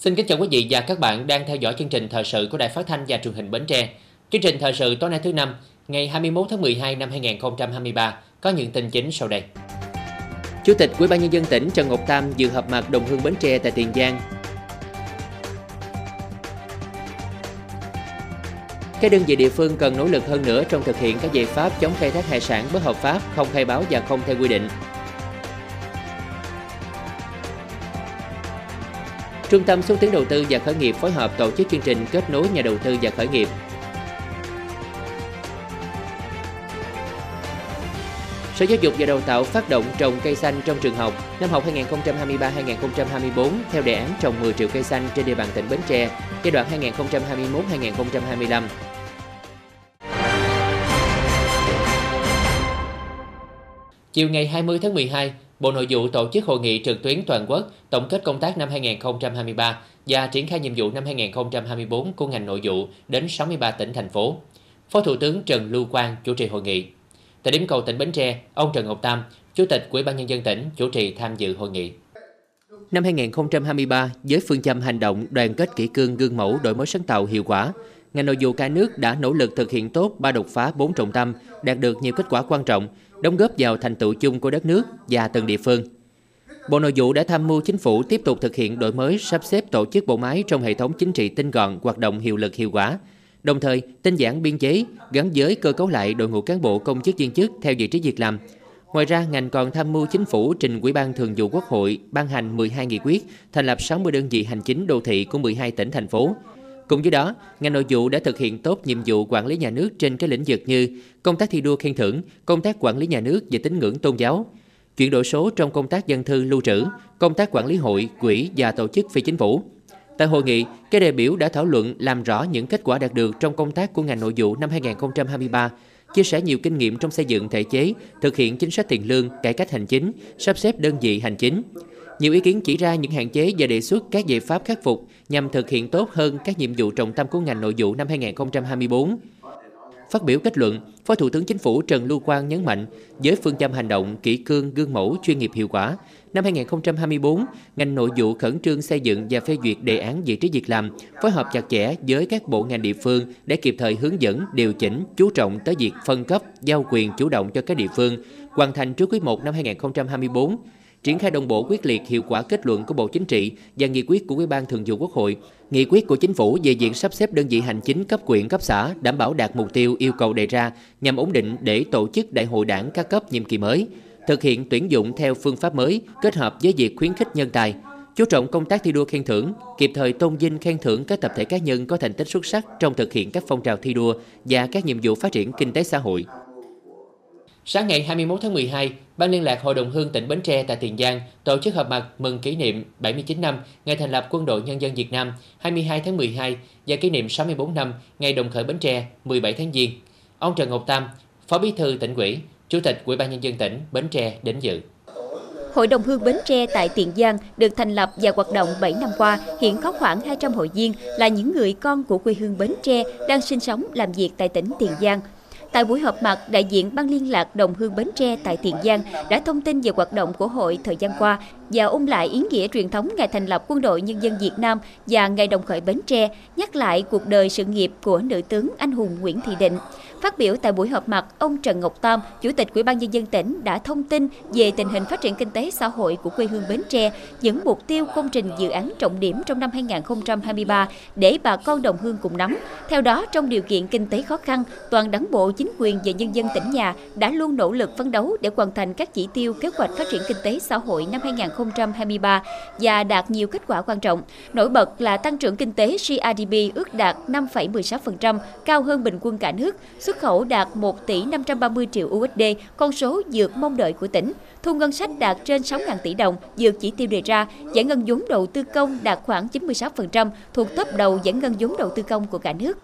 Xin kính chào quý vị và các bạn đang theo dõi chương trình thời sự của Đài Phát thanh và Truyền hình Bến Tre. Chương trình thời sự tối nay thứ năm, ngày 21 tháng 12 năm 2023 có những tin chính sau đây. Chủ tịch Ủy ban nhân dân tỉnh Trần Ngọc Tam dự họp mặt đồng hương Bến Tre tại Tiền Giang. Các đơn vị địa phương cần nỗ lực hơn nữa trong thực hiện các giải pháp chống khai thác hải sản bất hợp pháp, không khai báo và không theo quy định, Trung tâm xúc tiến đầu tư và khởi nghiệp phối hợp tổ chức chương trình kết nối nhà đầu tư và khởi nghiệp. Sở Giáo dục và Đào tạo phát động trồng cây xanh trong trường học năm học 2023-2024 theo đề án trồng 10 triệu cây xanh trên địa bàn tỉnh Bến Tre giai đoạn 2021-2025. Chiều ngày 20 tháng 12, Bộ Nội vụ tổ chức hội nghị trực tuyến toàn quốc tổng kết công tác năm 2023 và triển khai nhiệm vụ năm 2024 của ngành nội vụ đến 63 tỉnh thành phố. Phó Thủ tướng Trần Lưu Quang chủ trì hội nghị. Tại điểm cầu tỉnh Bến Tre, ông Trần Ngọc Tam, Chủ tịch Ủy ban nhân dân tỉnh chủ trì tham dự hội nghị. Năm 2023, với phương châm hành động đoàn kết kỷ cương gương mẫu đổi mới sáng tạo hiệu quả, ngành nội vụ cả nước đã nỗ lực thực hiện tốt ba đột phá bốn trọng tâm, đạt được nhiều kết quả quan trọng, đóng góp vào thành tựu chung của đất nước và từng địa phương. Bộ Nội vụ đã tham mưu chính phủ tiếp tục thực hiện đổi mới sắp xếp tổ chức bộ máy trong hệ thống chính trị tinh gọn, hoạt động hiệu lực hiệu quả, đồng thời tinh giản biên chế, gắn với cơ cấu lại đội ngũ cán bộ công chức viên chức theo vị trí việc làm. Ngoài ra, ngành còn tham mưu chính phủ trình Ủy ban Thường vụ Quốc hội ban hành 12 nghị quyết, thành lập 60 đơn vị hành chính đô thị của 12 tỉnh thành phố, Cùng với đó, ngành nội vụ đã thực hiện tốt nhiệm vụ quản lý nhà nước trên các lĩnh vực như công tác thi đua khen thưởng, công tác quản lý nhà nước về tín ngưỡng tôn giáo, chuyển đổi số trong công tác dân thư lưu trữ, công tác quản lý hội, quỹ và tổ chức phi chính phủ. Tại hội nghị, các đại biểu đã thảo luận làm rõ những kết quả đạt được trong công tác của ngành nội vụ năm 2023, chia sẻ nhiều kinh nghiệm trong xây dựng thể chế, thực hiện chính sách tiền lương, cải cách hành chính, sắp xếp đơn vị hành chính. Nhiều ý kiến chỉ ra những hạn chế và đề xuất các giải pháp khắc phục nhằm thực hiện tốt hơn các nhiệm vụ trọng tâm của ngành nội vụ năm 2024. Phát biểu kết luận, Phó Thủ tướng Chính phủ Trần Lưu Quang nhấn mạnh, với phương châm hành động kỹ cương, gương mẫu, chuyên nghiệp hiệu quả, năm 2024, ngành nội vụ khẩn trương xây dựng và phê duyệt đề án vị trí việc làm, phối hợp chặt chẽ với các bộ ngành địa phương để kịp thời hướng dẫn, điều chỉnh, chú trọng tới việc phân cấp, giao quyền chủ động cho các địa phương, hoàn thành trước quý 1 năm 2024, triển khai đồng bộ quyết liệt hiệu quả kết luận của Bộ Chính trị và nghị quyết của Ủy ban Thường vụ Quốc hội, nghị quyết của Chính phủ về diện sắp xếp đơn vị hành chính cấp quyện cấp xã đảm bảo đạt mục tiêu yêu cầu đề ra nhằm ổn định để tổ chức đại hội đảng các cấp nhiệm kỳ mới, thực hiện tuyển dụng theo phương pháp mới kết hợp với việc khuyến khích nhân tài, chú trọng công tác thi đua khen thưởng, kịp thời tôn vinh khen thưởng các tập thể cá nhân có thành tích xuất sắc trong thực hiện các phong trào thi đua và các nhiệm vụ phát triển kinh tế xã hội. Sáng ngày 21 tháng 12, Ban liên lạc Hội đồng Hương tỉnh Bến Tre tại Tiền Giang tổ chức họp mặt mừng kỷ niệm 79 năm ngày thành lập Quân đội Nhân dân Việt Nam 22 tháng 12 và kỷ niệm 64 năm ngày đồng khởi Bến Tre 17 tháng Giêng. Ông Trần Ngọc Tam, Phó Bí thư tỉnh ủy, Chủ tịch Ủy ban nhân dân tỉnh Bến Tre đến dự. Hội đồng hương Bến Tre tại Tiền Giang được thành lập và hoạt động 7 năm qua, hiện có khoảng 200 hội viên là những người con của quê hương Bến Tre đang sinh sống làm việc tại tỉnh Tiền Giang. Tại buổi họp mặt, đại diện Ban liên lạc Đồng Hương Bến Tre tại Tiền Giang đã thông tin về hoạt động của hội thời gian qua và ôn lại ý nghĩa truyền thống ngày thành lập Quân đội Nhân dân Việt Nam và ngày đồng khởi Bến Tre, nhắc lại cuộc đời sự nghiệp của nữ tướng anh hùng Nguyễn Thị Định. Phát biểu tại buổi họp mặt, ông Trần Ngọc Tam, Chủ tịch Ủy ban nhân dân tỉnh đã thông tin về tình hình phát triển kinh tế xã hội của quê hương Bến Tre, những mục tiêu công trình dự án trọng điểm trong năm 2023 để bà con đồng hương cùng nắm. Theo đó, trong điều kiện kinh tế khó khăn, toàn đảng bộ, chính quyền và nhân dân tỉnh nhà đã luôn nỗ lực phấn đấu để hoàn thành các chỉ tiêu kế hoạch phát triển kinh tế xã hội năm 2023 và đạt nhiều kết quả quan trọng. Nổi bật là tăng trưởng kinh tế GRDP ước đạt 5,16%, cao hơn bình quân cả nước, xuất khẩu đạt 1 tỷ 530 triệu USD, con số vượt mong đợi của tỉnh. Thu ngân sách đạt trên 6.000 tỷ đồng, vượt chỉ tiêu đề ra, giải ngân vốn đầu tư công đạt khoảng 96%, thuộc top đầu giải ngân vốn đầu tư công của cả nước.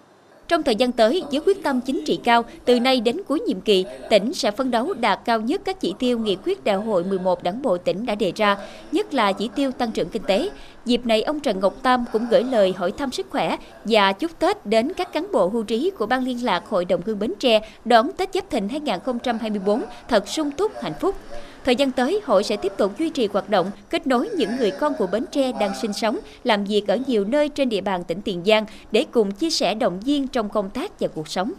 Trong thời gian tới, với quyết tâm chính trị cao, từ nay đến cuối nhiệm kỳ, tỉnh sẽ phấn đấu đạt cao nhất các chỉ tiêu nghị quyết đại hội 11 đảng bộ tỉnh đã đề ra, nhất là chỉ tiêu tăng trưởng kinh tế. Dịp này, ông Trần Ngọc Tam cũng gửi lời hỏi thăm sức khỏe và chúc Tết đến các cán bộ hưu trí của Ban liên lạc Hội đồng Hương Bến Tre đón Tết Giáp Thìn 2024 thật sung túc hạnh phúc. Thời gian tới, hội sẽ tiếp tục duy trì hoạt động, kết nối những người con của Bến Tre đang sinh sống, làm việc ở nhiều nơi trên địa bàn tỉnh Tiền Giang để cùng chia sẻ động viên trong công tác và cuộc sống.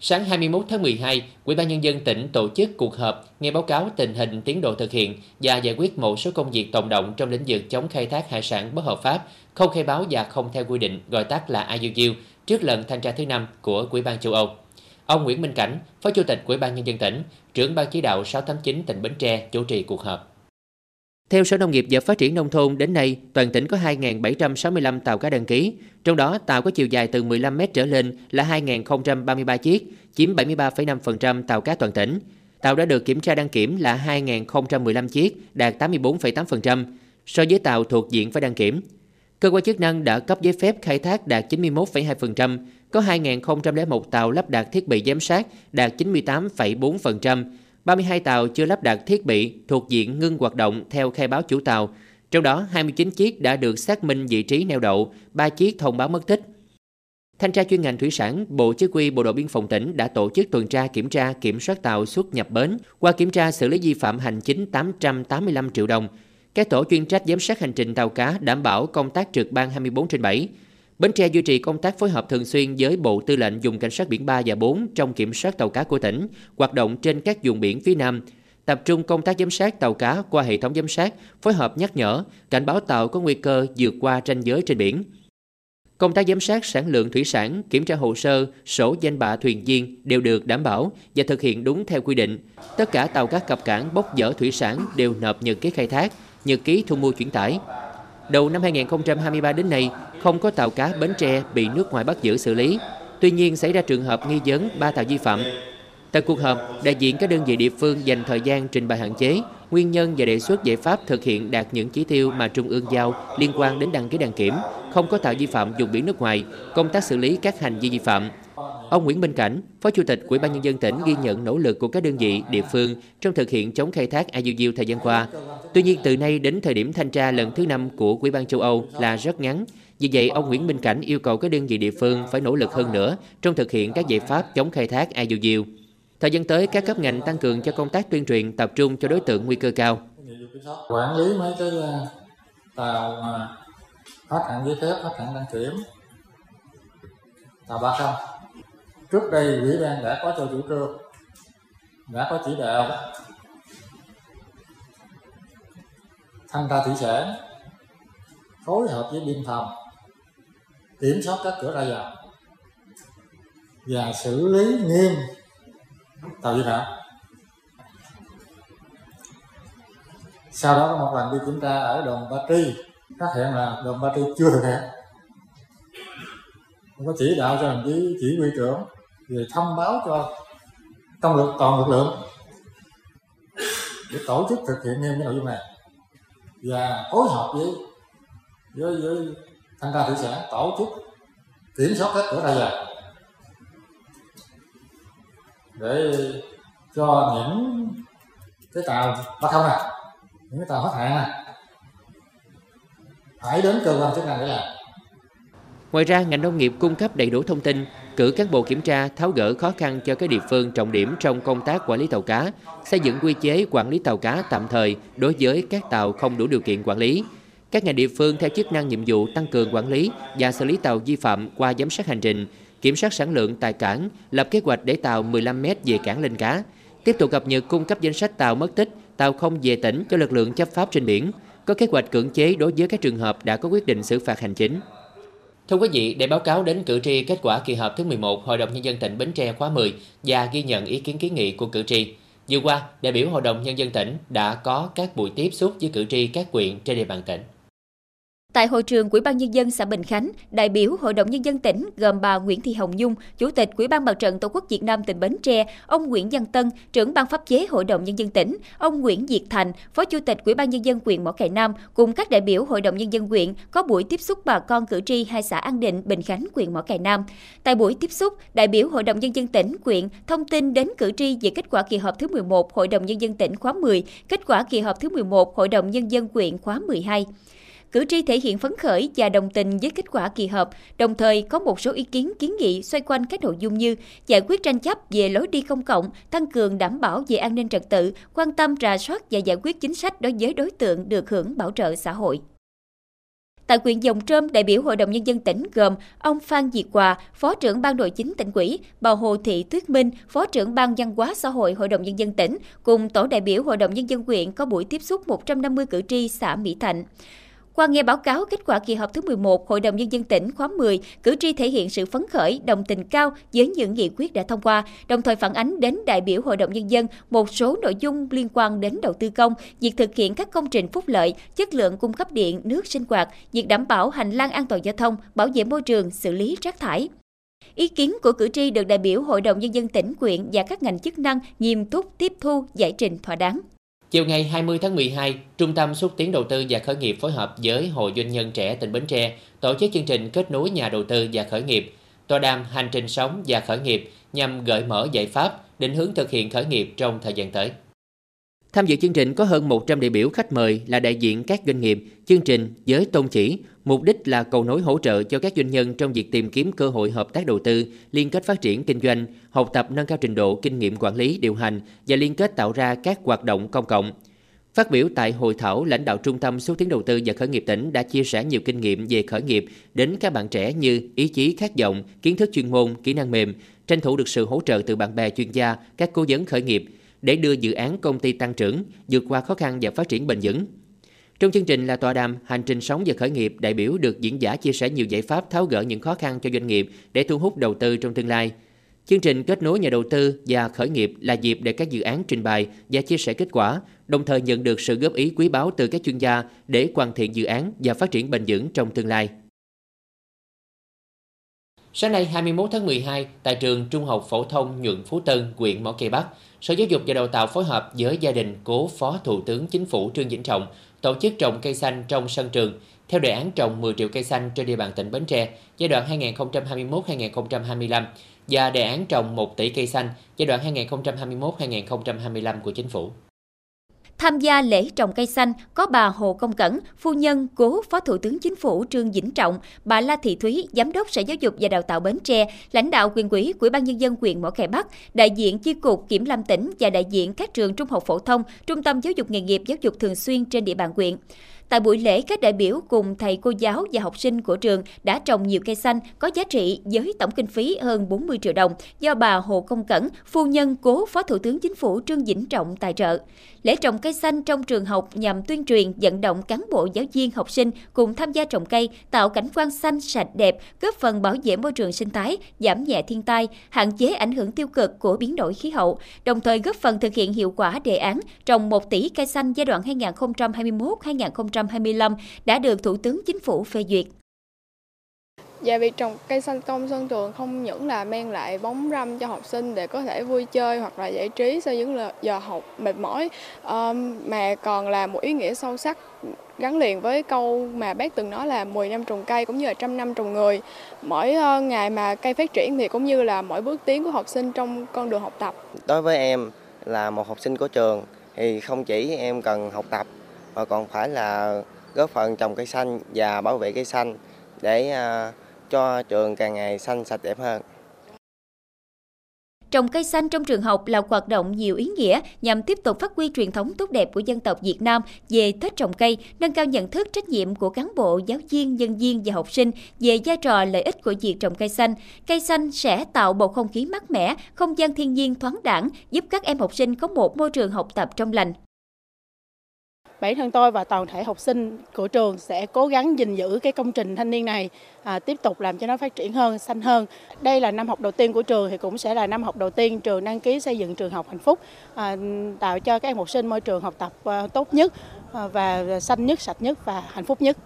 Sáng 21 tháng 12, Ủy ban nhân dân tỉnh tổ chức cuộc họp nghe báo cáo tình hình tiến độ thực hiện và giải quyết một số công việc tồn động trong lĩnh vực chống khai thác hải sản bất hợp pháp, không khai báo và không theo quy định, gọi tắt là IUU, trước lần thanh tra thứ năm của Ủy ban châu Âu. Ông Nguyễn Minh Cảnh, Phó Chủ tịch Ủy ban nhân dân tỉnh, trưởng ban chỉ đạo 689 tỉnh Bến Tre chủ trì cuộc họp. Theo Sở Nông nghiệp và Phát triển Nông thôn, đến nay, toàn tỉnh có 2.765 tàu cá đăng ký, trong đó tàu có chiều dài từ 15 mét trở lên là 2.033 chiếc, chiếm 73,5% tàu cá toàn tỉnh. Tàu đã được kiểm tra đăng kiểm là 2.015 chiếc, đạt 84,8%, so với tàu thuộc diện phải đăng kiểm. Cơ quan chức năng đã cấp giấy phép khai thác đạt 91,2%, có 2.001 tàu lắp đặt thiết bị giám sát đạt 98,4%, 32 tàu chưa lắp đặt thiết bị thuộc diện ngưng hoạt động theo khai báo chủ tàu, trong đó 29 chiếc đã được xác minh vị trí neo đậu, 3 chiếc thông báo mất tích. Thanh tra chuyên ngành thủy sản, Bộ Chỉ huy Bộ đội Biên phòng tỉnh đã tổ chức tuần tra kiểm tra kiểm soát tàu xuất nhập bến, qua kiểm tra xử lý vi phạm hành chính 885 triệu đồng. Các tổ chuyên trách giám sát hành trình tàu cá đảm bảo công tác trực ban 24 trên 7. Bến Tre duy trì công tác phối hợp thường xuyên với Bộ Tư lệnh dùng cảnh sát biển 3 và 4 trong kiểm soát tàu cá của tỉnh, hoạt động trên các vùng biển phía Nam, tập trung công tác giám sát tàu cá qua hệ thống giám sát, phối hợp nhắc nhở, cảnh báo tàu có nguy cơ vượt qua ranh giới trên biển. Công tác giám sát sản lượng thủy sản, kiểm tra hồ sơ, sổ danh bạ thuyền viên đều được đảm bảo và thực hiện đúng theo quy định. Tất cả tàu cá cập cảng bốc dỡ thủy sản đều nộp nhật ký khai thác, nhật ký thu mua chuyển tải. Đầu năm 2023 đến nay, không có tàu cá Bến Tre bị nước ngoài bắt giữ xử lý. Tuy nhiên, xảy ra trường hợp nghi vấn ba tàu vi phạm. Tại cuộc họp, đại diện các đơn vị địa phương dành thời gian trình bày hạn chế, nguyên nhân và đề xuất giải pháp thực hiện đạt những chỉ tiêu mà Trung ương giao liên quan đến đăng ký đăng kiểm, không có tàu vi phạm dùng biển nước ngoài, công tác xử lý các hành vi vi phạm. Ông Nguyễn Minh Cảnh, Phó Chủ tịch Ủy ban nhân dân tỉnh ghi nhận nỗ lực của các đơn vị địa phương trong thực hiện chống khai thác IUU thời gian qua. Tuy nhiên từ nay đến thời điểm thanh tra lần thứ năm của Ủy ban châu Âu là rất ngắn. Vì vậy, ông Nguyễn Minh Cảnh yêu cầu các đơn vị địa phương phải nỗ lực hơn nữa trong thực hiện các giải pháp chống khai thác IUU. Thời gian tới, các cấp ngành tăng cường cho công tác tuyên truyền tập trung cho đối tượng nguy cơ cao. Quản lý mấy cái ờ, tàu mà hết hạn giấy phép, hết hạn đăng kiểm, tàu ba không. Trước đây ủy ban đã có cho chủ trương, đã có chỉ đạo thanh tra thủy sản phối hợp với biên phòng kiểm soát các cửa ra vào và xử lý nghiêm tàu vi phạm. Sau đó có một lần đi kiểm tra ở đồn Ba Tri phát hiện là đồn Ba Tri chưa thực hiện. Có chỉ đạo cho đồng chí chỉ huy trưởng rồi thông báo cho trong lực, toàn lực lượng để tổ chức thực hiện nghiêm cái nội dung này. Và phối hợp với với với thanh tra thủy sản tổ chức kiểm soát hết cửa ra vào để cho những cái tàu bắt không này, những cái tàu hết hạn này phải đến cơ quan chức năng để làm. Ngoài ra, ngành nông nghiệp cung cấp đầy đủ thông tin, cử cán bộ kiểm tra tháo gỡ khó khăn cho các địa phương trọng điểm trong công tác quản lý tàu cá, xây dựng quy chế quản lý tàu cá tạm thời đối với các tàu không đủ điều kiện quản lý. Các ngành địa phương theo chức năng nhiệm vụ tăng cường quản lý và xử lý tàu vi phạm qua giám sát hành trình, kiểm soát sản lượng tại cảng, lập kế hoạch để tàu 15 m về cảng lên cá, tiếp tục cập nhật cung cấp danh sách tàu mất tích, tàu không về tỉnh cho lực lượng chấp pháp trên biển, có kế hoạch cưỡng chế đối với các trường hợp đã có quyết định xử phạt hành chính. Thưa quý vị, để báo cáo đến cử tri kết quả kỳ họp thứ 11 Hội đồng Nhân dân tỉnh Bến Tre khóa 10 và ghi nhận ý kiến kiến nghị của cử tri, vừa qua, đại biểu Hội đồng Nhân dân tỉnh đã có các buổi tiếp xúc với cử tri các quyện trên địa bàn tỉnh. Tại hội trường Ủy ban nhân dân xã Bình Khánh, đại biểu Hội đồng nhân dân tỉnh gồm bà Nguyễn Thị Hồng Nhung, Chủ tịch Ủy ban Mặt trận Tổ quốc Việt Nam tỉnh Bến Tre, ông Nguyễn Văn Tân, trưởng ban pháp chế Hội đồng nhân dân tỉnh, ông Nguyễn Diệt Thành, Phó Chủ tịch Ủy ban nhân dân huyện Mỏ Cày Nam cùng các đại biểu Hội đồng nhân dân huyện có buổi tiếp xúc bà con cử tri hai xã An Định, Bình Khánh, huyện Mỏ Cày Nam. Tại buổi tiếp xúc, đại biểu Hội đồng nhân dân tỉnh, huyện thông tin đến cử tri về kết quả kỳ họp thứ 11 Hội đồng nhân dân tỉnh khóa 10, kết quả kỳ họp thứ 11 Hội đồng nhân dân huyện khóa 12. Cử tri thể hiện phấn khởi và đồng tình với kết quả kỳ họp, đồng thời có một số ý kiến kiến nghị xoay quanh các nội dung như giải quyết tranh chấp về lối đi công cộng, tăng cường đảm bảo về an ninh trật tự, quan tâm rà soát và giải quyết chính sách đối với đối tượng được hưởng bảo trợ xã hội. Tại huyện Dòng Trơm, đại biểu Hội đồng Nhân dân tỉnh gồm ông Phan Diệt Hòa, Phó trưởng Ban nội chính tỉnh ủy, bà Hồ Thị Tuyết Minh, Phó trưởng Ban văn hóa xã hội Hội đồng Nhân dân tỉnh, cùng tổ đại biểu Hội đồng Nhân dân huyện có buổi tiếp xúc 150 cử tri xã Mỹ Thạnh. Qua nghe báo cáo kết quả kỳ họp thứ 11 Hội đồng Nhân dân tỉnh khóa 10, cử tri thể hiện sự phấn khởi, đồng tình cao với những nghị quyết đã thông qua, đồng thời phản ánh đến đại biểu Hội đồng Nhân dân một số nội dung liên quan đến đầu tư công, việc thực hiện các công trình phúc lợi, chất lượng cung cấp điện, nước sinh hoạt, việc đảm bảo hành lang an toàn giao thông, bảo vệ môi trường, xử lý rác thải. Ý kiến của cử tri được đại biểu Hội đồng Nhân dân tỉnh, quyện và các ngành chức năng nghiêm túc tiếp thu, giải trình thỏa đáng. Chiều ngày 20 tháng 12, Trung tâm xúc tiến đầu tư và khởi nghiệp phối hợp với Hội Doanh nhân trẻ tỉnh Bến Tre tổ chức chương trình kết nối nhà đầu tư và khởi nghiệp, tọa đàm hành trình sống và khởi nghiệp nhằm gợi mở giải pháp, định hướng thực hiện khởi nghiệp trong thời gian tới. Tham dự chương trình có hơn 100 đại biểu khách mời là đại diện các doanh nghiệp, chương trình với tôn chỉ, mục đích là cầu nối hỗ trợ cho các doanh nhân trong việc tìm kiếm cơ hội hợp tác đầu tư, liên kết phát triển kinh doanh, học tập nâng cao trình độ kinh nghiệm quản lý điều hành và liên kết tạo ra các hoạt động công cộng. Phát biểu tại hội thảo, lãnh đạo Trung tâm xúc tiến đầu tư và khởi nghiệp tỉnh đã chia sẻ nhiều kinh nghiệm về khởi nghiệp đến các bạn trẻ như ý chí khát vọng, kiến thức chuyên môn, kỹ năng mềm, tranh thủ được sự hỗ trợ từ bạn bè chuyên gia, các cố vấn khởi nghiệp – để đưa dự án công ty tăng trưởng, vượt qua khó khăn và phát triển bền vững. Trong chương trình là tọa đàm Hành trình sống và khởi nghiệp, đại biểu được diễn giả chia sẻ nhiều giải pháp tháo gỡ những khó khăn cho doanh nghiệp để thu hút đầu tư trong tương lai. Chương trình kết nối nhà đầu tư và khởi nghiệp là dịp để các dự án trình bày và chia sẻ kết quả, đồng thời nhận được sự góp ý quý báu từ các chuyên gia để hoàn thiện dự án và phát triển bền vững trong tương lai. Sáng nay 21 tháng 12, tại trường Trung học phổ thông Nhuận Phú Tân, huyện Mỏ cây Bắc, Sở Giáo dục và Đào tạo phối hợp với gia đình cố Phó Thủ tướng Chính phủ Trương Vĩnh Trọng tổ chức trồng cây xanh trong sân trường theo đề án trồng 10 triệu cây xanh trên địa bàn tỉnh Bến Tre giai đoạn 2021-2025 và đề án trồng 1 tỷ cây xanh giai đoạn 2021-2025 của chính phủ. Tham gia lễ trồng cây xanh có bà Hồ Công Cẩn, phu nhân cố Phó Thủ tướng Chính phủ Trương Vĩnh Trọng, bà La Thị Thúy, Giám đốc Sở Giáo dục và Đào tạo Bến Tre, lãnh đạo quyền quỹ Ủy ban Nhân dân huyện Mỏ Cày Bắc, đại diện chi cục Kiểm lâm tỉnh và đại diện các trường trung học phổ thông, trung tâm giáo dục nghề nghiệp giáo dục thường xuyên trên địa bàn huyện. Tại buổi lễ, các đại biểu cùng thầy cô giáo và học sinh của trường đã trồng nhiều cây xanh có giá trị với tổng kinh phí hơn 40 triệu đồng do bà Hồ Công Cẩn, phu nhân cố Phó Thủ tướng Chính phủ Trương Vĩnh Trọng tài trợ. Lễ trồng cây xanh trong trường học nhằm tuyên truyền, vận động cán bộ giáo viên, học sinh cùng tham gia trồng cây, tạo cảnh quan xanh sạch đẹp, góp phần bảo vệ môi trường sinh thái, giảm nhẹ thiên tai, hạn chế ảnh hưởng tiêu cực của biến đổi khí hậu, đồng thời góp phần thực hiện hiệu quả đề án trồng 1 tỷ cây xanh giai đoạn 2021-2025 đã được Thủ tướng Chính phủ phê duyệt. Dạ việc trồng cây xanh trong sân trường không những là mang lại bóng râm cho học sinh để có thể vui chơi hoặc là giải trí sau những giờ học mệt mỏi mà còn là một ý nghĩa sâu sắc gắn liền với câu mà bác từng nói là 10 năm trồng cây cũng như là trăm năm trồng người. Mỗi ờ, ngày mà cây phát triển thì cũng như là mỗi bước tiến của học sinh trong con đường học tập. Đối với em là một học sinh của trường thì không chỉ em cần học tập mà còn phải là góp phần trồng cây xanh và bảo vệ cây xanh để à, cho trường càng ngày xanh sạch đẹp hơn. Trồng cây xanh trong trường học là hoạt động nhiều ý nghĩa nhằm tiếp tục phát huy truyền thống tốt đẹp của dân tộc Việt Nam về Tết trồng cây, nâng cao nhận thức trách nhiệm của cán bộ, giáo viên, nhân viên và học sinh về vai trò lợi ích của việc trồng cây xanh. Cây xanh sẽ tạo bầu không khí mát mẻ, không gian thiên nhiên thoáng đẳng, giúp các em học sinh có một môi trường học tập trong lành bản thân tôi và toàn thể học sinh của trường sẽ cố gắng gìn giữ cái công trình thanh niên này à, tiếp tục làm cho nó phát triển hơn xanh hơn. Đây là năm học đầu tiên của trường thì cũng sẽ là năm học đầu tiên trường đăng ký xây dựng trường học hạnh phúc à, tạo cho các em học sinh môi trường học tập à, tốt nhất à, và xanh nhất sạch nhất và hạnh phúc nhất.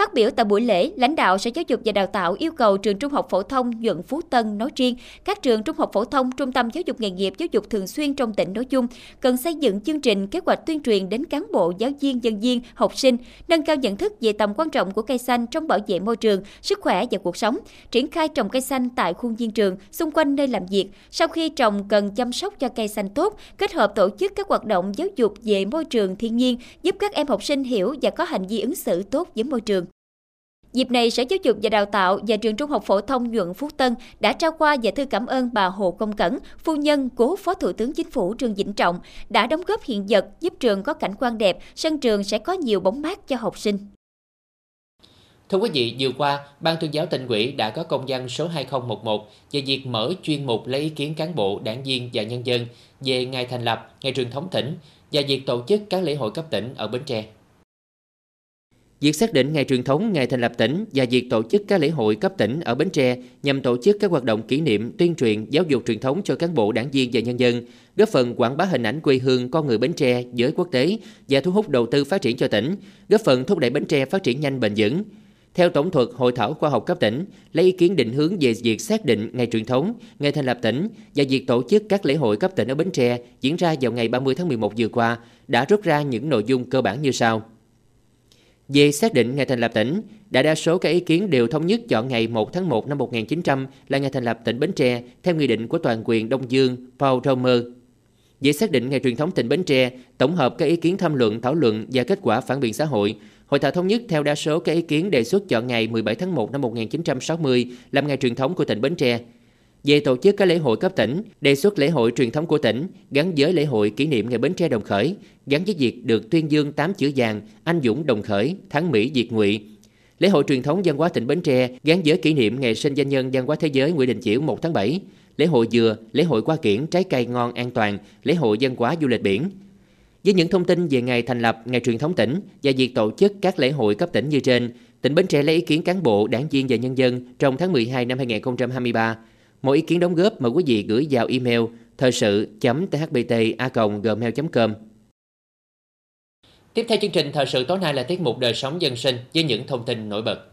Phát biểu tại buổi lễ, lãnh đạo Sở Giáo dục và Đào tạo yêu cầu trường Trung học phổ thông Nhuận Phú Tân nói riêng, các trường trung học phổ thông, trung tâm giáo dục nghề nghiệp, giáo dục thường xuyên trong tỉnh nói chung cần xây dựng chương trình kế hoạch tuyên truyền đến cán bộ, giáo viên, nhân viên, học sinh, nâng cao nhận thức về tầm quan trọng của cây xanh trong bảo vệ môi trường, sức khỏe và cuộc sống, triển khai trồng cây xanh tại khuôn viên trường, xung quanh nơi làm việc. Sau khi trồng cần chăm sóc cho cây xanh tốt, kết hợp tổ chức các hoạt động giáo dục về môi trường thiên nhiên, giúp các em học sinh hiểu và có hành vi ứng xử tốt với môi trường. Dịp này, Sở Giáo dục và Đào tạo và Trường Trung học phổ thông Nhuận Phú Tân đã trao qua và thư cảm ơn bà Hồ Công Cẩn, phu nhân cố Phó Thủ tướng Chính phủ Trương Vĩnh Trọng đã đóng góp hiện vật giúp trường có cảnh quan đẹp, sân trường sẽ có nhiều bóng mát cho học sinh. Thưa quý vị, vừa qua, Ban tuyên giáo tỉnh ủy đã có công văn số 2011 về việc mở chuyên mục lấy ý kiến cán bộ, đảng viên và nhân dân về ngày thành lập, ngày truyền thống tỉnh và việc tổ chức các lễ hội cấp tỉnh ở Bến Tre. Việc xác định ngày truyền thống, ngày thành lập tỉnh và việc tổ chức các lễ hội cấp tỉnh ở Bến Tre nhằm tổ chức các hoạt động kỷ niệm, tuyên truyền, giáo dục truyền thống cho cán bộ, đảng viên và nhân dân, góp phần quảng bá hình ảnh quê hương con người Bến Tre với quốc tế và thu hút đầu tư phát triển cho tỉnh, góp phần thúc đẩy Bến Tre phát triển nhanh bền vững. Theo tổng thuật Hội thảo khoa học cấp tỉnh, lấy ý kiến định hướng về việc xác định ngày truyền thống, ngày thành lập tỉnh và việc tổ chức các lễ hội cấp tỉnh ở Bến Tre diễn ra vào ngày 30 tháng 11 vừa qua đã rút ra những nội dung cơ bản như sau. Về xác định ngày thành lập tỉnh, đại đa số các ý kiến đều thống nhất chọn ngày 1 tháng 1 năm 1900 là ngày thành lập tỉnh Bến Tre theo nghị định của toàn quyền Đông Dương Paul Romer. Về xác định ngày truyền thống tỉnh Bến Tre, tổng hợp các ý kiến tham luận, thảo luận và kết quả phản biện xã hội, Hội thảo thống nhất theo đa số các ý kiến đề xuất chọn ngày 17 tháng 1 năm 1960 làm ngày truyền thống của tỉnh Bến Tre. Về tổ chức các lễ hội cấp tỉnh, đề xuất lễ hội truyền thống của tỉnh gắn với lễ hội kỷ niệm ngày Bến Tre Đồng Khởi, gắn với việc được tuyên dương 8 chữ vàng anh dũng đồng khởi, thắng Mỹ diệt ngụy. Lễ hội truyền thống văn hóa tỉnh Bến Tre gắn với kỷ niệm ngày sinh danh nhân văn hóa thế giới Nguyễn Đình Chiểu 1 tháng 7, lễ hội dừa, lễ hội qua kiển trái cây ngon an toàn, lễ hội văn hóa du lịch biển. Với những thông tin về ngày thành lập, ngày truyền thống tỉnh và việc tổ chức các lễ hội cấp tỉnh như trên, tỉnh Bến Tre lấy ý kiến cán bộ, đảng viên và nhân dân trong tháng 12 năm 2023. Mọi ý kiến đóng góp mời quý vị gửi vào email thời sự thbt.gmail.com Tiếp theo chương trình thời sự tối nay là tiết mục đời sống dân sinh với những thông tin nổi bật.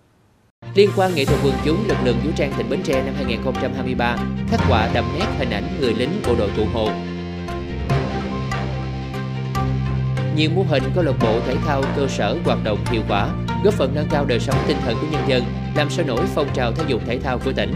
Liên quan nghệ thuật quần chúng lực lượng vũ trang tỉnh Bến Tre năm 2023 khắc họa đậm nét hình ảnh người lính bộ đội cụ Hồ nhiều mô hình câu lạc bộ thể thao cơ sở hoạt động hiệu quả, góp phần nâng cao đời sống tinh thần của nhân dân, làm sôi nổi phong trào thể dục thể thao của tỉnh.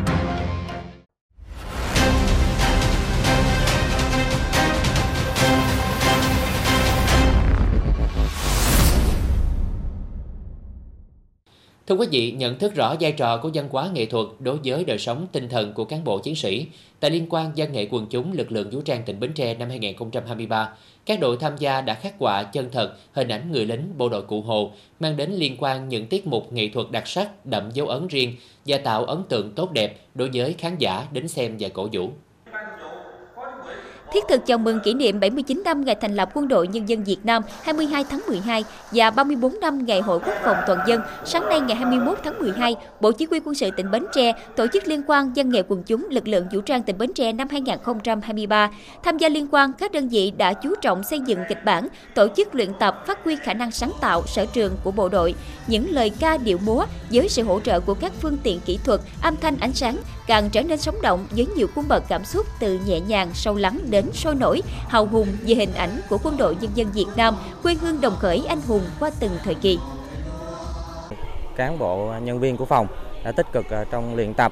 Thưa quý vị, nhận thức rõ vai trò của văn hóa nghệ thuật đối với đời sống tinh thần của cán bộ chiến sĩ, tại Liên quan văn nghệ quần chúng lực lượng vũ trang tỉnh Bến Tre năm 2023, các đội tham gia đã khắc họa chân thật hình ảnh người lính bộ đội cụ Hồ, mang đến liên quan những tiết mục nghệ thuật đặc sắc đậm dấu ấn riêng và tạo ấn tượng tốt đẹp đối với khán giả đến xem và cổ vũ. Thiết thực chào mừng kỷ niệm 79 năm ngày thành lập Quân đội Nhân dân Việt Nam 22 tháng 12 và 34 năm ngày Hội Quốc phòng toàn dân, sáng nay ngày 21 tháng 12, Bộ Chỉ huy quân sự tỉnh Bến Tre tổ chức liên quan dân nghệ quần chúng lực lượng vũ trang tỉnh Bến Tre năm 2023. Tham gia liên quan, các đơn vị đã chú trọng xây dựng kịch bản, tổ chức luyện tập, phát huy khả năng sáng tạo, sở trường của bộ đội. Những lời ca điệu múa với sự hỗ trợ của các phương tiện kỹ thuật, âm thanh ánh sáng càng trở nên sống động với nhiều cung bậc cảm xúc từ nhẹ nhàng, sâu lắng đến sôi nổi, hào hùng về hình ảnh của quân đội nhân dân Việt Nam, quê hương đồng khởi anh hùng qua từng thời kỳ. Cán bộ nhân viên của phòng đã tích cực à, trong luyện tập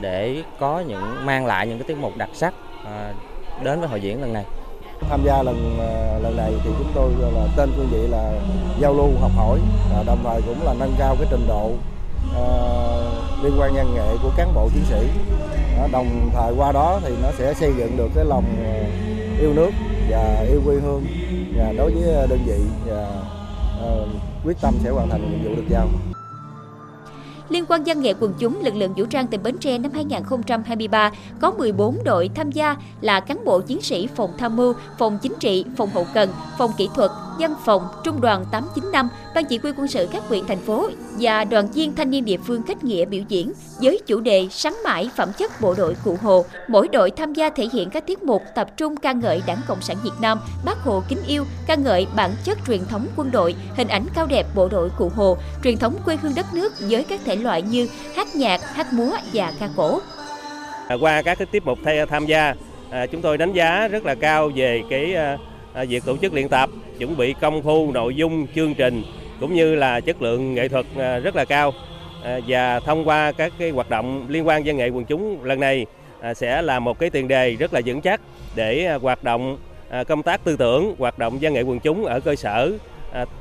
để có những mang lại những cái tiết mục đặc sắc à, đến với hội diễn lần này. Tham gia lần à, lần này thì chúng tôi là tên cương vị là giao lưu học hỏi, đồng thời cũng là nâng cao cái trình độ uh, liên quan văn nghệ của cán bộ chiến sĩ. Đồng thời qua đó thì nó sẽ xây dựng được cái lòng ờ, yêu nước và yêu quê hương và đối với đơn vị và uh, quyết tâm sẽ hoàn thành nhiệm vụ được giao. Liên quan văn nghệ quần chúng lực lượng vũ trang tỉnh Bến Tre năm 2023 có 14 đội tham gia là cán bộ chiến sĩ phòng tham mưu, phòng chính trị, phòng hậu cần, phòng kỹ thuật, văn phòng, trung đoàn 895, ban chỉ huy quân sự các huyện thành phố và đoàn viên thanh niên địa phương kết nghĩa biểu diễn với chủ đề sáng mãi phẩm chất bộ đội cụ Hồ. Mỗi đội tham gia thể hiện các tiết mục tập trung ca ngợi Đảng Cộng sản Việt Nam, Bác Hồ kính yêu, ca ngợi bản chất truyền thống quân đội, hình ảnh cao đẹp bộ đội cụ Hồ, truyền thống quê hương đất nước với các thể loại như hát nhạc, hát múa và ca cổ. À, qua các cái tiết mục tham gia, à, chúng tôi đánh giá rất là cao về cái à, À, việc tổ chức luyện tập, chuẩn bị công phu, nội dung, chương trình cũng như là chất lượng nghệ thuật à, rất là cao à, và thông qua các cái hoạt động liên quan văn nghệ quần chúng lần này sẽ là một cái tiền đề rất là vững chắc để hoạt động công tác tư tưởng, hoạt động văn nghệ quần chúng ở cơ sở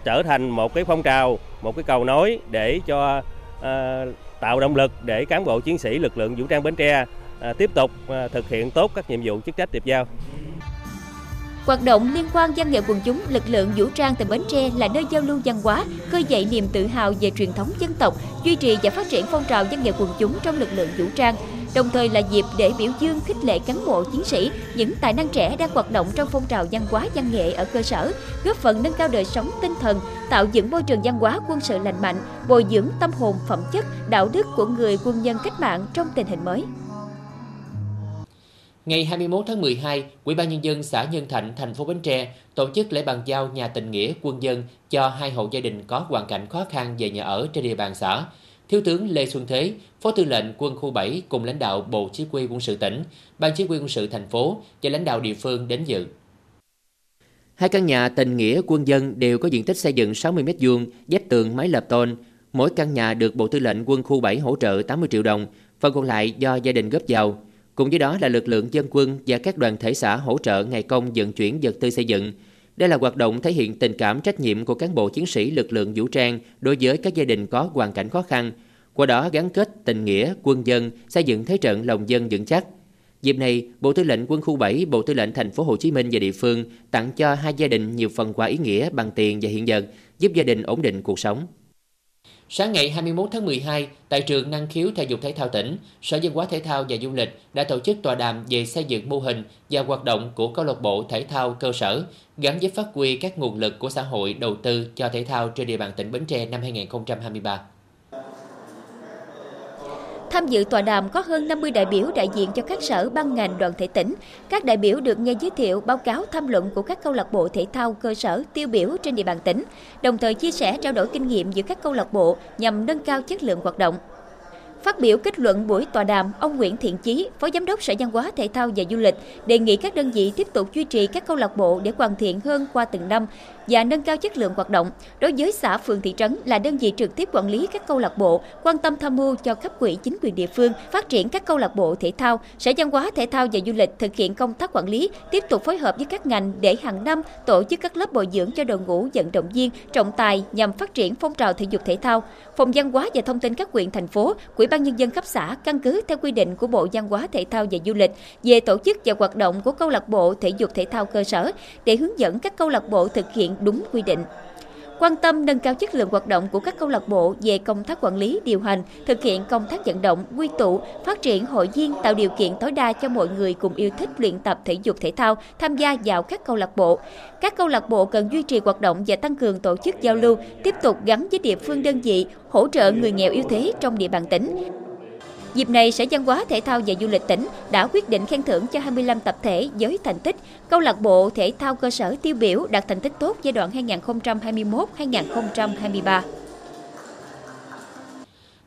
trở thành một cái phong trào, một cái cầu nối để cho tạo động lực để cán bộ chiến sĩ lực lượng vũ trang Bến Tre tiếp tục thực hiện tốt các nhiệm vụ chức trách tiếp giao. Hoạt động liên quan văn nghệ quần chúng, lực lượng vũ trang tại Bến Tre là nơi giao lưu văn hóa, khơi dậy niềm tự hào về truyền thống dân tộc, duy trì và phát triển phong trào văn nghệ quần chúng trong lực lượng vũ trang. Đồng thời là dịp để biểu dương khích lệ cán bộ chiến sĩ, những tài năng trẻ đang hoạt động trong phong trào văn hóa văn nghệ ở cơ sở, góp phần nâng cao đời sống tinh thần, tạo dựng môi trường văn hóa quân sự lành mạnh, bồi dưỡng tâm hồn phẩm chất, đạo đức của người quân nhân cách mạng trong tình hình mới. Ngày 21 tháng 12, Ủy ban nhân dân xã Nhân Thạnh, thành phố Bến Tre tổ chức lễ bàn giao nhà tình nghĩa quân dân cho hai hộ gia đình có hoàn cảnh khó khăn về nhà ở trên địa bàn xã. Thiếu tướng Lê Xuân Thế, Phó Tư lệnh Quân khu 7 cùng lãnh đạo Bộ Chỉ huy quân sự tỉnh, Ban Chỉ huy quân sự thành phố và lãnh đạo địa phương đến dự. Hai căn nhà tình nghĩa quân dân đều có diện tích xây dựng 60 m2, vách tường mái lợp tôn. Mỗi căn nhà được Bộ Tư lệnh Quân khu 7 hỗ trợ 80 triệu đồng, phần còn lại do gia đình góp vào. Cùng với đó là lực lượng dân quân và các đoàn thể xã hỗ trợ ngày công vận chuyển vật tư xây dựng. Đây là hoạt động thể hiện tình cảm trách nhiệm của cán bộ chiến sĩ lực lượng vũ trang đối với các gia đình có hoàn cảnh khó khăn, qua đó gắn kết tình nghĩa quân dân, xây dựng thế trận lòng dân vững chắc. Dịp này, Bộ Tư lệnh Quân khu 7, Bộ Tư lệnh Thành phố Hồ Chí Minh và địa phương tặng cho hai gia đình nhiều phần quà ý nghĩa bằng tiền và hiện vật, giúp gia đình ổn định cuộc sống. Sáng ngày 21 tháng 12, tại trường Năng khiếu Thể dục Thể thao tỉnh, Sở Văn hóa Thể thao và Du lịch đã tổ chức tọa đàm về xây dựng mô hình và hoạt động của câu lạc bộ thể thao cơ sở gắn với phát huy các nguồn lực của xã hội đầu tư cho thể thao trên địa bàn tỉnh Bến Tre năm 2023. Tham dự tọa đàm có hơn 50 đại biểu đại diện cho các sở ban ngành đoàn thể tỉnh. Các đại biểu được nghe giới thiệu báo cáo tham luận của các câu lạc bộ thể thao cơ sở tiêu biểu trên địa bàn tỉnh, đồng thời chia sẻ trao đổi kinh nghiệm giữa các câu lạc bộ nhằm nâng cao chất lượng hoạt động. Phát biểu kết luận buổi tọa đàm, ông Nguyễn Thiện Chí, Phó Giám đốc Sở Văn hóa Thể thao và Du lịch, đề nghị các đơn vị tiếp tục duy trì các câu lạc bộ để hoàn thiện hơn qua từng năm và nâng cao chất lượng hoạt động. Đối với xã phường thị trấn là đơn vị trực tiếp quản lý các câu lạc bộ, quan tâm tham mưu cho cấp quỹ chính quyền địa phương phát triển các câu lạc bộ thể thao. Sở Văn hóa Thể thao và Du lịch thực hiện công tác quản lý, tiếp tục phối hợp với các ngành để hàng năm tổ chức các lớp bồi dưỡng cho đội ngũ vận động viên, trọng tài nhằm phát triển phong trào thể dục thể thao. Phòng Văn hóa và Thông tin các huyện thành phố, Ủy ban nhân dân cấp xã căn cứ theo quy định của Bộ Văn hóa Thể thao và Du lịch về tổ chức và hoạt động của câu lạc bộ thể dục thể thao cơ sở để hướng dẫn các câu lạc bộ thực hiện đúng quy định quan tâm nâng cao chất lượng hoạt động của các câu lạc bộ về công tác quản lý, điều hành, thực hiện công tác vận động, quy tụ, phát triển hội viên tạo điều kiện tối đa cho mọi người cùng yêu thích luyện tập thể dục thể thao tham gia vào các câu lạc bộ. Các câu lạc bộ cần duy trì hoạt động và tăng cường tổ chức giao lưu, tiếp tục gắn với địa phương đơn vị, hỗ trợ người nghèo yếu thế trong địa bàn tỉnh. Dịp này, Sở Văn hóa Thể thao và Du lịch tỉnh đã quyết định khen thưởng cho 25 tập thể với thành tích câu lạc bộ thể thao cơ sở tiêu biểu đạt thành tích tốt giai đoạn 2021-2023.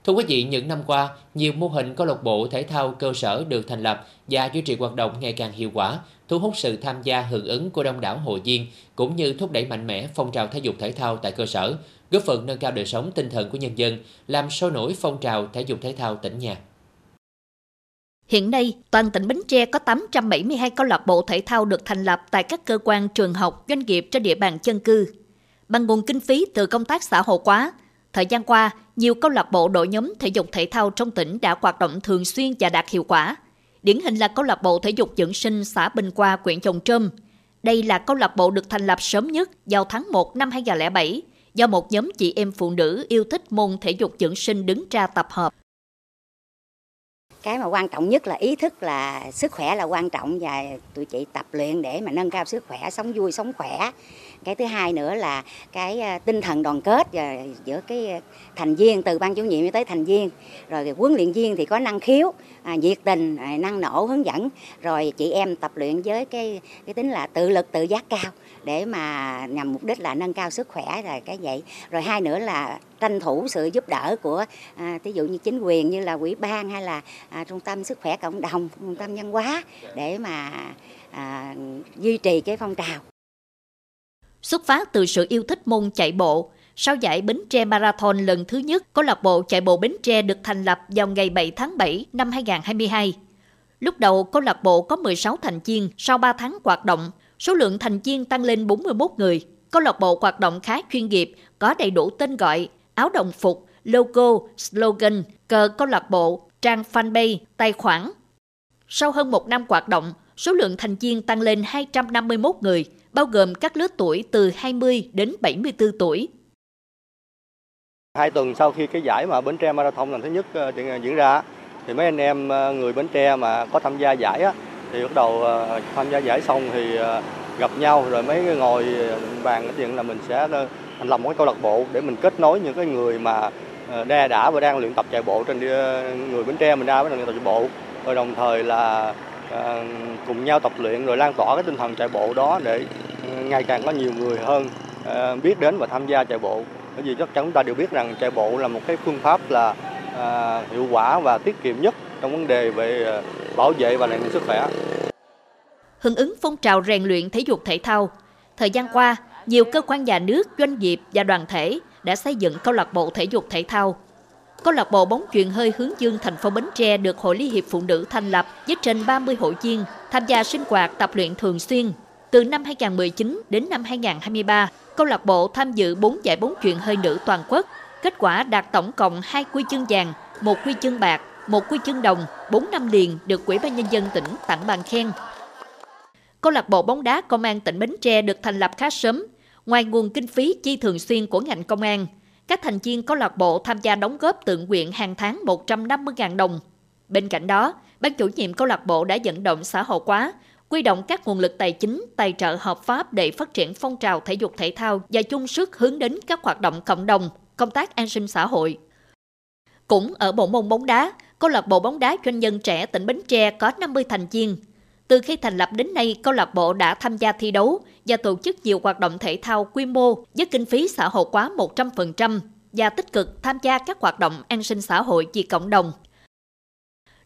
Thưa quý vị, những năm qua, nhiều mô hình câu lạc bộ thể thao cơ sở được thành lập và duy trì hoạt động ngày càng hiệu quả, thu hút sự tham gia hưởng ứng của đông đảo hội viên cũng như thúc đẩy mạnh mẽ phong trào thể dục thể thao tại cơ sở, góp phần nâng cao đời sống tinh thần của nhân dân, làm sôi nổi phong trào thể dục thể thao tỉnh nhà. Hiện nay, toàn tỉnh Bến Tre có 872 câu lạc bộ thể thao được thành lập tại các cơ quan, trường học, doanh nghiệp trên địa bàn dân cư. Bằng nguồn kinh phí từ công tác xã hội hóa, thời gian qua, nhiều câu lạc bộ đội nhóm thể dục thể thao trong tỉnh đã hoạt động thường xuyên và đạt hiệu quả. Điển hình là câu lạc bộ thể dục dưỡng sinh xã Bình Qua, huyện Chồng Trơm. Đây là câu lạc bộ được thành lập sớm nhất vào tháng 1 năm 2007 do một nhóm chị em phụ nữ yêu thích môn thể dục dưỡng sinh đứng ra tập hợp cái mà quan trọng nhất là ý thức là sức khỏe là quan trọng và tụi chị tập luyện để mà nâng cao sức khỏe, sống vui, sống khỏe. Cái thứ hai nữa là cái à, tinh thần đoàn kết và giữa cái à, thành viên, từ ban chủ nhiệm tới thành viên. Rồi huấn luyện viên thì có năng khiếu à, nhiệt tình năng nổ, hướng dẫn. Rồi chị em tập luyện với cái cái tính là tự lực, tự giác cao để mà nhằm mục đích là nâng cao sức khỏe, rồi cái vậy. Rồi hai nữa là tranh thủ sự giúp đỡ của à, ví dụ như chính quyền như là quỹ ban hay là à, trung tâm sức khỏe cộng đồng trung tâm nhân hóa để mà à, duy trì cái phong trào Xuất phát từ sự yêu thích môn chạy bộ, sau giải Bến Tre Marathon lần thứ nhất, câu lạc bộ chạy bộ Bến Tre được thành lập vào ngày 7 tháng 7 năm 2022. Lúc đầu, câu lạc bộ có 16 thành viên, sau 3 tháng hoạt động, số lượng thành viên tăng lên 41 người. Câu lạc bộ hoạt động khá chuyên nghiệp, có đầy đủ tên gọi, áo đồng phục, logo, slogan, cờ câu lạc bộ, trang fanpage, tài khoản. Sau hơn một năm hoạt động, số lượng thành viên tăng lên 251 người, bao gồm các lứa tuổi từ 20 đến 74 tuổi. Hai tuần sau khi cái giải mà Bến Tre Marathon lần thứ nhất ờ, ờ, diễn ra, thì mấy anh em ờ, người Bến Tre mà có tham gia giải á, thì bắt đầu tham gia giải xong thì gặp nhau rồi mấy ngồi bàn cái chuyện là mình sẽ thành lập một cái câu lạc bộ để mình kết nối những cái người mà ờ, đã đã và đang luyện tập chạy bộ trên người Bến Tre mình ra với luyện tập chạy bộ rồi đồng thời là ờ, cùng nhau tập luyện rồi lan tỏa cái tinh thần chạy bộ đó để ờ, ngày càng có nhiều người hơn biết đến và tham gia chạy bộ bởi vì chắc chắn chúng ta đều biết rằng chạy bộ là một cái phương pháp là hiệu quả và tiết kiệm nhất trong vấn đề về bảo vệ và rèn luyện sức khỏe. Hưởng ứng phong trào rèn luyện thể dục thể thao, thời gian qua, nhiều cơ quan nhà nước, doanh nghiệp và đoàn thể đã xây dựng câu lạc bộ thể dục thể thao. Câu lạc bộ bóng chuyền hơi hướng dương thành phố Bến Tre được Hội Liên hiệp Phụ nữ thành lập với trên 30 hội viên tham gia sinh hoạt tập luyện thường xuyên. Từ năm 2019 đến năm 2023, câu lạc bộ tham dự 4 giải bóng chuyền hơi nữ toàn quốc. Kết quả đạt tổng cộng 2 quy chương vàng, một quy chương bạc, một quy chương đồng, 4 năm liền được Ủy ban Nhân dân tỉnh tặng bằng khen. Câu lạc bộ bóng đá Công an tỉnh Bến Tre được thành lập khá sớm. Ngoài nguồn kinh phí chi thường xuyên của ngành công an, các thành viên câu lạc bộ tham gia đóng góp tự nguyện hàng tháng 150.000 đồng. Bên cạnh đó, ban chủ nhiệm câu lạc bộ đã vận động xã hội hóa, quy động các nguồn lực tài chính, tài trợ hợp pháp để phát triển phong trào thể dục thể thao và chung sức hướng đến các hoạt động cộng đồng, công tác an sinh xã hội. Cũng ở bộ môn bóng đá, câu lạc bộ bóng đá doanh nhân trẻ tỉnh Bến Tre có 50 thành viên. Từ khi thành lập đến nay, câu lạc bộ đã tham gia thi đấu và tổ chức nhiều hoạt động thể thao quy mô với kinh phí xã hội quá 100% và tích cực tham gia các hoạt động an sinh xã hội vì cộng đồng.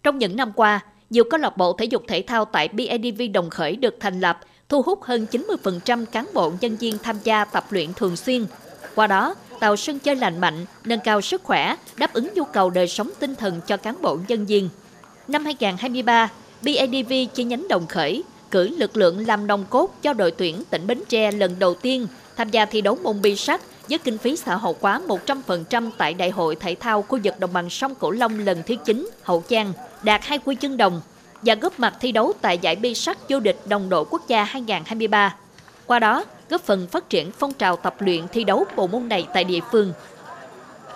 Trong những năm qua, nhiều câu lạc bộ thể dục thể thao tại BIDV Đồng Khởi được thành lập, thu hút hơn 90% cán bộ nhân viên tham gia tập luyện thường xuyên. Qua đó, tạo sân chơi lành mạnh, nâng cao sức khỏe, đáp ứng nhu cầu đời sống tinh thần cho cán bộ nhân viên. Năm 2023, BIDV chi nhánh Đồng Khởi cử lực lượng làm nòng cốt cho đội tuyển tỉnh Bến Tre lần đầu tiên tham gia thi đấu môn bi sắt với kinh phí xã hội hóa 100% tại Đại hội Thể thao khu vực Đồng bằng sông Cửu Long lần thứ 9, Hậu Giang, đạt hai huy chương đồng và góp mặt thi đấu tại giải bi sắt vô địch đồng đội quốc gia 2023. Qua đó, góp phần phát triển phong trào tập luyện thi đấu bộ môn này tại địa phương.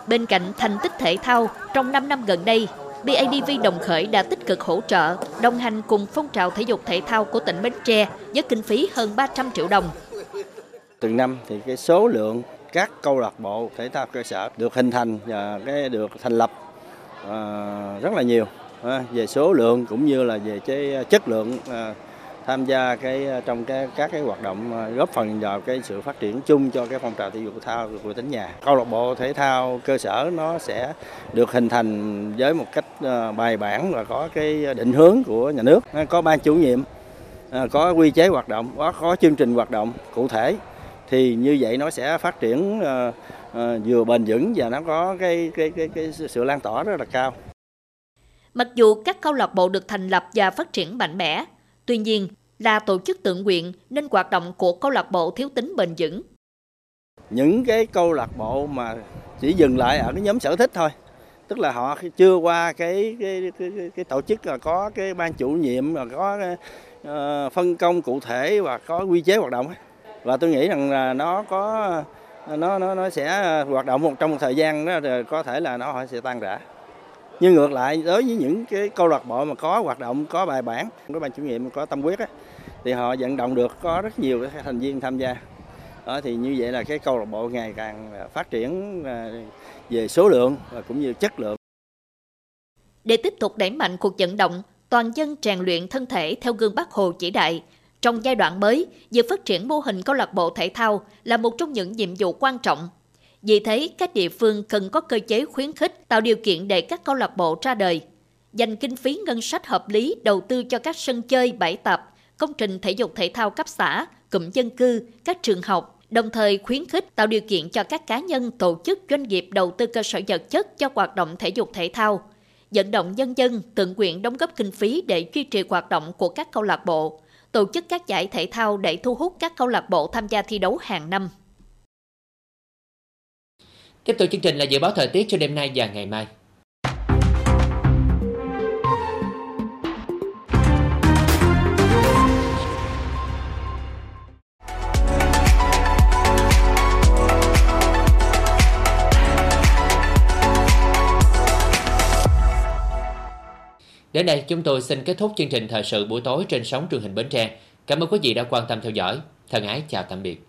Bên cạnh thành tích thể thao, trong 5 năm gần đây, BADV Đồng Khởi đã tích cực hỗ trợ, đồng hành cùng phong trào thể dục thể thao của tỉnh Bến Tre với kinh phí hơn 300 triệu đồng. Từng năm thì cái số lượng các câu lạc bộ thể thao cơ sở được hình thành và cái được thành lập à, rất là nhiều à, về số lượng cũng như là về cái chất lượng à, tham gia cái ờ, trong cái các cái hoạt động ờ, góp phần vào cái sự phát triển chung cho cái phong trào thể dục thể thao của tỉnh nhà. Câu lạc bộ thể thao cơ sở nó sẽ được hình thành với một cách ờ, bài bản và có cái định hướng của nhà nước, có ban chủ nhiệm, có quy chế hoạt động, có có chương trình hoạt động cụ thể thì như vậy nó sẽ phát triển vừa bền vững và nó có cái cái cái cái sự lan tỏa rất là cao. Mặc dù các câu lạc bộ được thành lập và phát triển mạnh mẽ, tuy nhiên là tổ chức tự nguyện nên hoạt động của câu lạc bộ thiếu tính bền vững. Những cái câu lạc bộ mà chỉ dừng lại ở cái nhóm sở thích thôi, tức là họ chưa qua cái cái cái, cái, cái tổ chức là có cái ban chủ nhiệm và có cái, uh, phân công cụ thể và có quy chế hoạt động và tôi nghĩ rằng là nó có nó nó nó sẽ hoạt động một trong một thời gian đó có thể là nó sẽ tan rã nhưng ngược lại đối với những cái câu lạc bộ mà có hoạt động có bài bản có ban chủ nhiệm có tâm quyết á, thì họ vận động được có rất nhiều thành viên tham gia. Đó thì như vậy là cái câu lạc bộ ngày càng phát triển à, về số lượng và cũng như chất lượng. Để tiếp tục đẩy mạnh cuộc vận động toàn dân rèn luyện thân thể theo gương Bác Hồ chỉ đại. Trong giai đoạn mới, việc phát triển mô hình câu lạc bộ thể thao là một trong những nhiệm vụ quan trọng. Vì thế, các địa phương cần có cơ chế khuyến khích tạo điều kiện để các câu lạc bộ ra đời. Dành kinh phí ngân sách hợp lý đầu tư cho các sân chơi, bãi tập, công trình thể dục thể thao cấp xã, cụm dân cư, các trường học, đồng thời khuyến khích tạo điều kiện cho các cá nhân, tổ chức, doanh nghiệp đầu tư cơ sở vật chất cho hoạt động thể dục thể thao, vận động nhân dân tự nguyện đóng góp kinh phí để duy trì hoạt động của các câu lạc bộ, tổ chức các giải thể thao để thu hút các câu lạc bộ tham gia thi đấu hàng năm. Tiếp tục chương trình là dự báo thời tiết cho đêm nay và ngày mai. Đến đây, chúng tôi xin kết thúc chương trình thời sự buổi tối trên sóng truyền hình Bến Tre. Cảm ơn quý vị đã quan tâm theo dõi. Thân ái, chào tạm biệt.